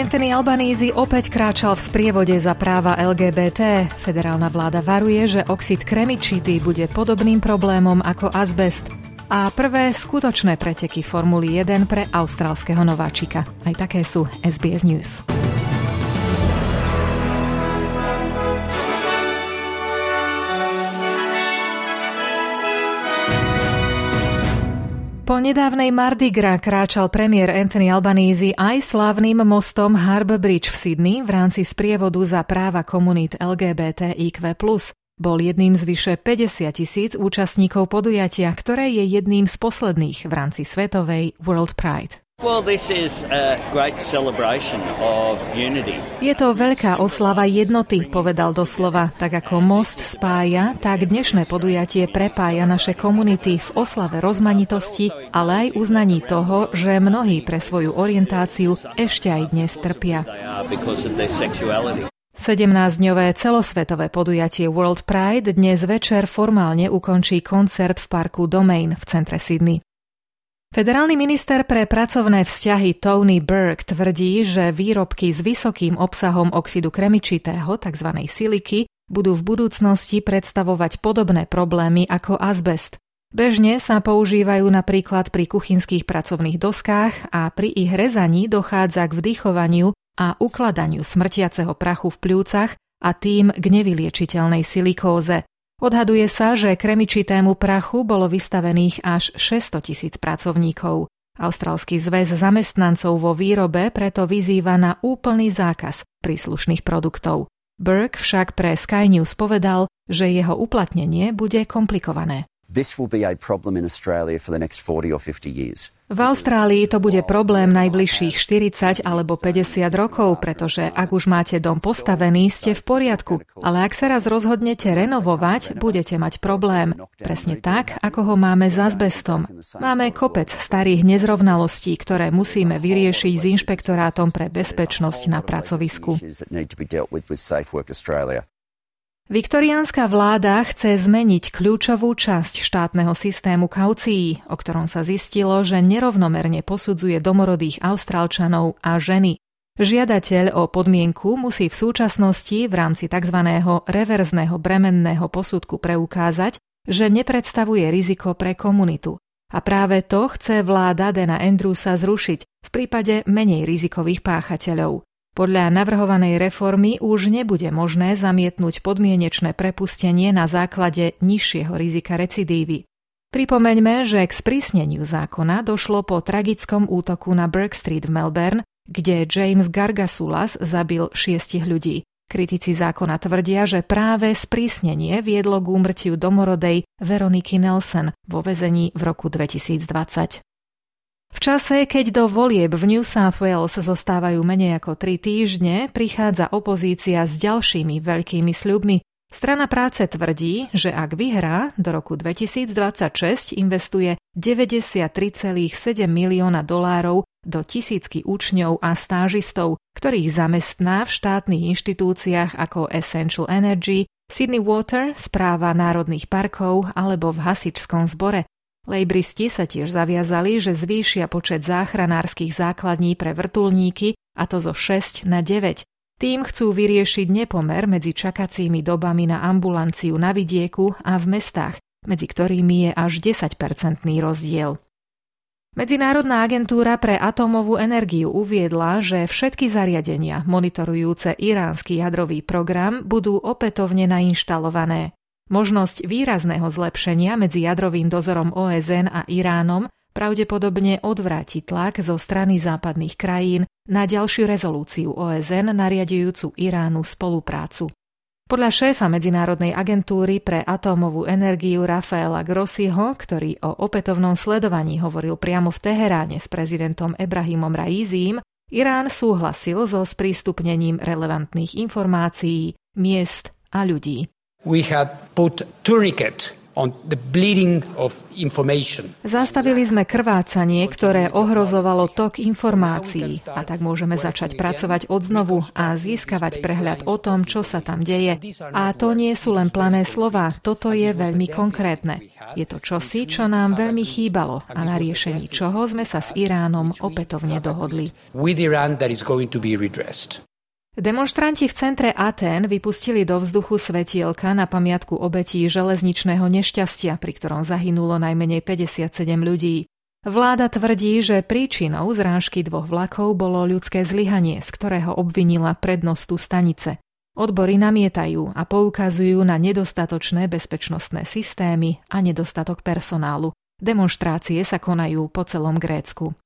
Anthony Albanese opäť kráčal v sprievode za práva LGBT. Federálna vláda varuje, že oxid kremičidy bude podobným problémom ako azbest. A prvé skutočné preteky Formuly 1 pre austrálskeho nováčika. Aj také sú SBS News. Po nedávnej Mardi Gras kráčal premiér Anthony Albanese aj slávnym mostom Harbour Bridge v Sydney v rámci sprievodu za práva komunít LGBTIQ+. Bol jedným z vyše 50 tisíc účastníkov podujatia, ktoré je jedným z posledných v rámci svetovej World Pride. Je to veľká oslava jednoty, povedal doslova. Tak ako most spája, tak dnešné podujatie prepája naše komunity v oslave rozmanitosti, ale aj uznaní toho, že mnohí pre svoju orientáciu ešte aj dnes trpia. 17-dňové celosvetové podujatie World Pride dnes večer formálne ukončí koncert v parku Domain v centre Sydney. Federálny minister pre pracovné vzťahy Tony Burke tvrdí, že výrobky s vysokým obsahom oxidu kremičitého, tzv. siliky, budú v budúcnosti predstavovať podobné problémy ako azbest. Bežne sa používajú napríklad pri kuchynských pracovných doskách a pri ich rezaní dochádza k vdychovaniu a ukladaniu smrtiaceho prachu v pľúcach a tým k nevyliečiteľnej silikóze. Odhaduje sa, že kremičitému prachu bolo vystavených až 600 tisíc pracovníkov. Austrálsky zväz zamestnancov vo výrobe preto vyzýva na úplný zákaz príslušných produktov. Burke však pre Sky News povedal, že jeho uplatnenie bude komplikované. This will be a problem in Australia for the next 40 or 50 years. V Austrálii to bude problém najbližších 40 alebo 50 rokov, pretože ak už máte dom postavený, ste v poriadku, ale ak sa raz rozhodnete renovovať, budete mať problém. Presne tak, ako ho máme s azbestom. Máme kopec starých nezrovnalostí, ktoré musíme vyriešiť s inšpektorátom pre bezpečnosť na pracovisku. Viktoriánska vláda chce zmeniť kľúčovú časť štátneho systému kaucií, o ktorom sa zistilo, že nerovnomerne posudzuje domorodých Austrálčanov a ženy. Žiadateľ o podmienku musí v súčasnosti v rámci tzv. reverzného bremenného posudku preukázať, že nepredstavuje riziko pre komunitu. A práve to chce vláda Dena Andrewsa zrušiť v prípade menej rizikových páchateľov. Podľa navrhovanej reformy už nebude možné zamietnúť podmienečné prepustenie na základe nižšieho rizika recidívy. Pripomeňme, že k sprísneniu zákona došlo po tragickom útoku na Burke Street v Melbourne, kde James Gargasulas zabil šiestich ľudí. Kritici zákona tvrdia, že práve sprísnenie viedlo k úmrtiu domorodej Veroniky Nelson vo vezení v roku 2020. V čase, keď do volieb v New South Wales zostávajú menej ako tri týždne, prichádza opozícia s ďalšími veľkými sľubmi. Strana práce tvrdí, že ak vyhrá, do roku 2026 investuje 93,7 milióna dolárov do tisícky učňov a stážistov, ktorých zamestná v štátnych inštitúciách ako Essential Energy, Sydney Water, správa národných parkov alebo v hasičskom zbore. Lejbristi sa tiež zaviazali, že zvýšia počet záchranárskych základní pre vrtulníky, a to zo 6 na 9. Tým chcú vyriešiť nepomer medzi čakacími dobami na ambulanciu na vidieku a v mestách, medzi ktorými je až 10-percentný rozdiel. Medzinárodná agentúra pre atómovú energiu uviedla, že všetky zariadenia monitorujúce iránsky jadrový program budú opätovne nainštalované. Možnosť výrazného zlepšenia medzi jadrovým dozorom OSN a Iránom pravdepodobne odvráti tlak zo strany západných krajín na ďalšiu rezolúciu OSN nariadujúcu Iránu spoluprácu. Podľa šéfa Medzinárodnej agentúry pre atómovú energiu Rafaela Grossiho, ktorý o opätovnom sledovaní hovoril priamo v Teheráne s prezidentom Ebrahimom Raizím, Irán súhlasil so sprístupnením relevantných informácií, miest a ľudí. We had put tourniquet Zastavili sme krvácanie, ktoré ohrozovalo tok informácií a tak môžeme začať pracovať odznovu a získavať prehľad o tom, čo sa tam deje. A to nie sú len plané slova, toto je veľmi konkrétne. Je to čosi, čo nám veľmi chýbalo a na riešení čoho sme sa s Iránom opätovne dohodli. Demonštranti v centre Atén vypustili do vzduchu svetielka na pamiatku obetí železničného nešťastia, pri ktorom zahynulo najmenej 57 ľudí. Vláda tvrdí, že príčinou zrážky dvoch vlakov bolo ľudské zlyhanie, z ktorého obvinila prednostu stanice. Odbory namietajú a poukazujú na nedostatočné bezpečnostné systémy a nedostatok personálu. Demonštrácie sa konajú po celom Grécku.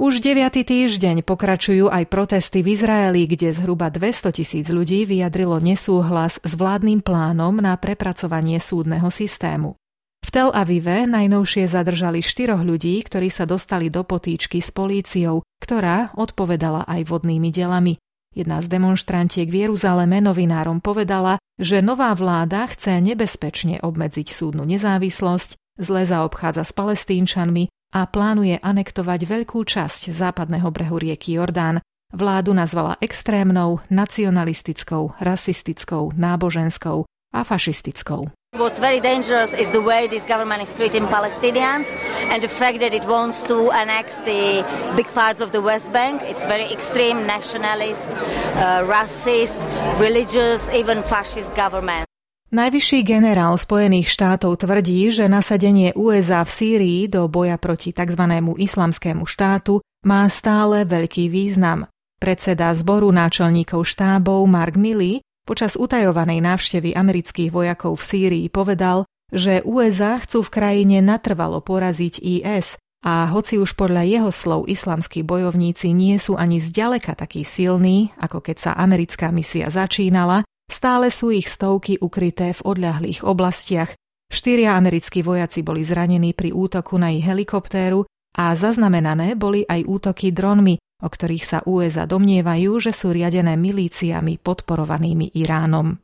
Už deviatý týždeň pokračujú aj protesty v Izraeli, kde zhruba 200 tisíc ľudí vyjadrilo nesúhlas s vládnym plánom na prepracovanie súdneho systému. V Tel Avive najnovšie zadržali štyroch ľudí, ktorí sa dostali do potýčky s políciou, ktorá odpovedala aj vodnými delami. Jedna z demonstrantiek v Jeruzaleme novinárom povedala, že nová vláda chce nebezpečne obmedziť súdnu nezávislosť, zle zaobchádza s palestínčanmi a plánuje anektovať veľkú časť západného brehu rieky Jordán. Vládu nazvala extrémnou, nacionalistickou, rasistickou, náboženskou a fašistickou. What's very dangerous is the way this government is treating Palestinians and the fact that it wants to annex the big parts of the West Bank. It's very extreme nationalist, uh, racist, religious, even fascist government. Najvyšší generál Spojených štátov tvrdí, že nasadenie USA v Sýrii do boja proti tzv. islamskému štátu má stále veľký význam. Predseda zboru náčelníkov štábov Mark Milley počas utajovanej návštevy amerických vojakov v Sýrii povedal, že USA chcú v krajine natrvalo poraziť IS a hoci už podľa jeho slov islamskí bojovníci nie sú ani zďaleka takí silní, ako keď sa americká misia začínala, Stále sú ich stovky ukryté v odľahlých oblastiach. Štyria americkí vojaci boli zranení pri útoku na ich helikoptéru a zaznamenané boli aj útoky dronmi, o ktorých sa USA domnievajú, že sú riadené milíciami podporovanými Iránom.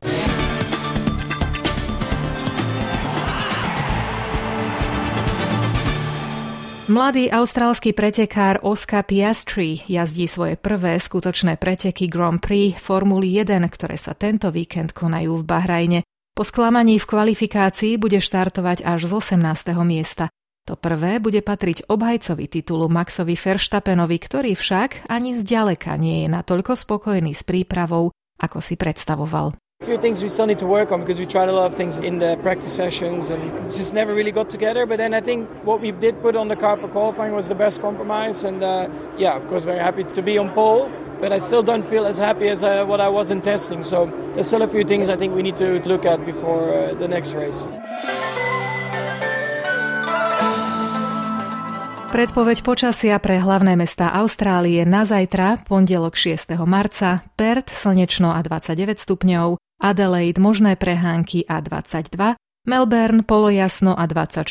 Mladý austrálsky pretekár Oscar Piastri jazdí svoje prvé skutočné preteky Grand Prix Formuly 1, ktoré sa tento víkend konajú v Bahrajne. Po sklamaní v kvalifikácii bude štartovať až z 18. miesta. To prvé bude patriť obhajcovi titulu Maxovi Verstappenovi, ktorý však ani zďaleka nie je natoľko spokojný s prípravou, ako si predstavoval. A few things we still need to work on because we tried a lot of things in the practice sessions and just never really got together. But then I think what we did put on the car for qualifying was the best compromise. And uh, yeah, of course, very happy to be on pole. But I still don't feel as happy as uh, what I was in testing. So there's still a few things I think we need to look at before uh, the next race. Predpoveď počasia pre hlavné mestá Austrálie na zajtra, pondelok 6. marca, Perth slnečno a 29 stupňov, Adelaide možné prehánky a 22, Melbourne polojasno a 24,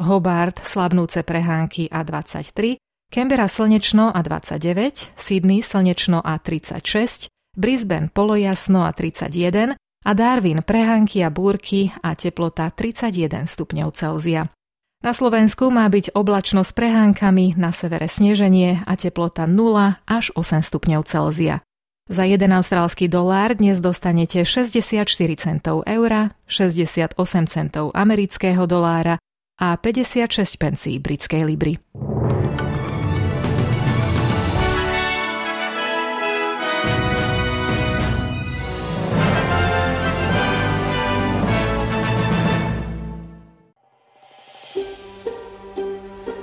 Hobart slabnúce prehánky a 23, Canberra slnečno a 29, Sydney slnečno a 36, Brisbane polojasno a 31 a Darwin prehánky a búrky a teplota 31 stupňov Celzia. Na Slovensku má byť oblačno s prehánkami, na severe sneženie a teplota 0 až 8 stupňov Celzia. Za 1 austrálsky dolár dnes dostanete 64 centov eura, 68 centov amerického dolára a 56 pencí britskej libry.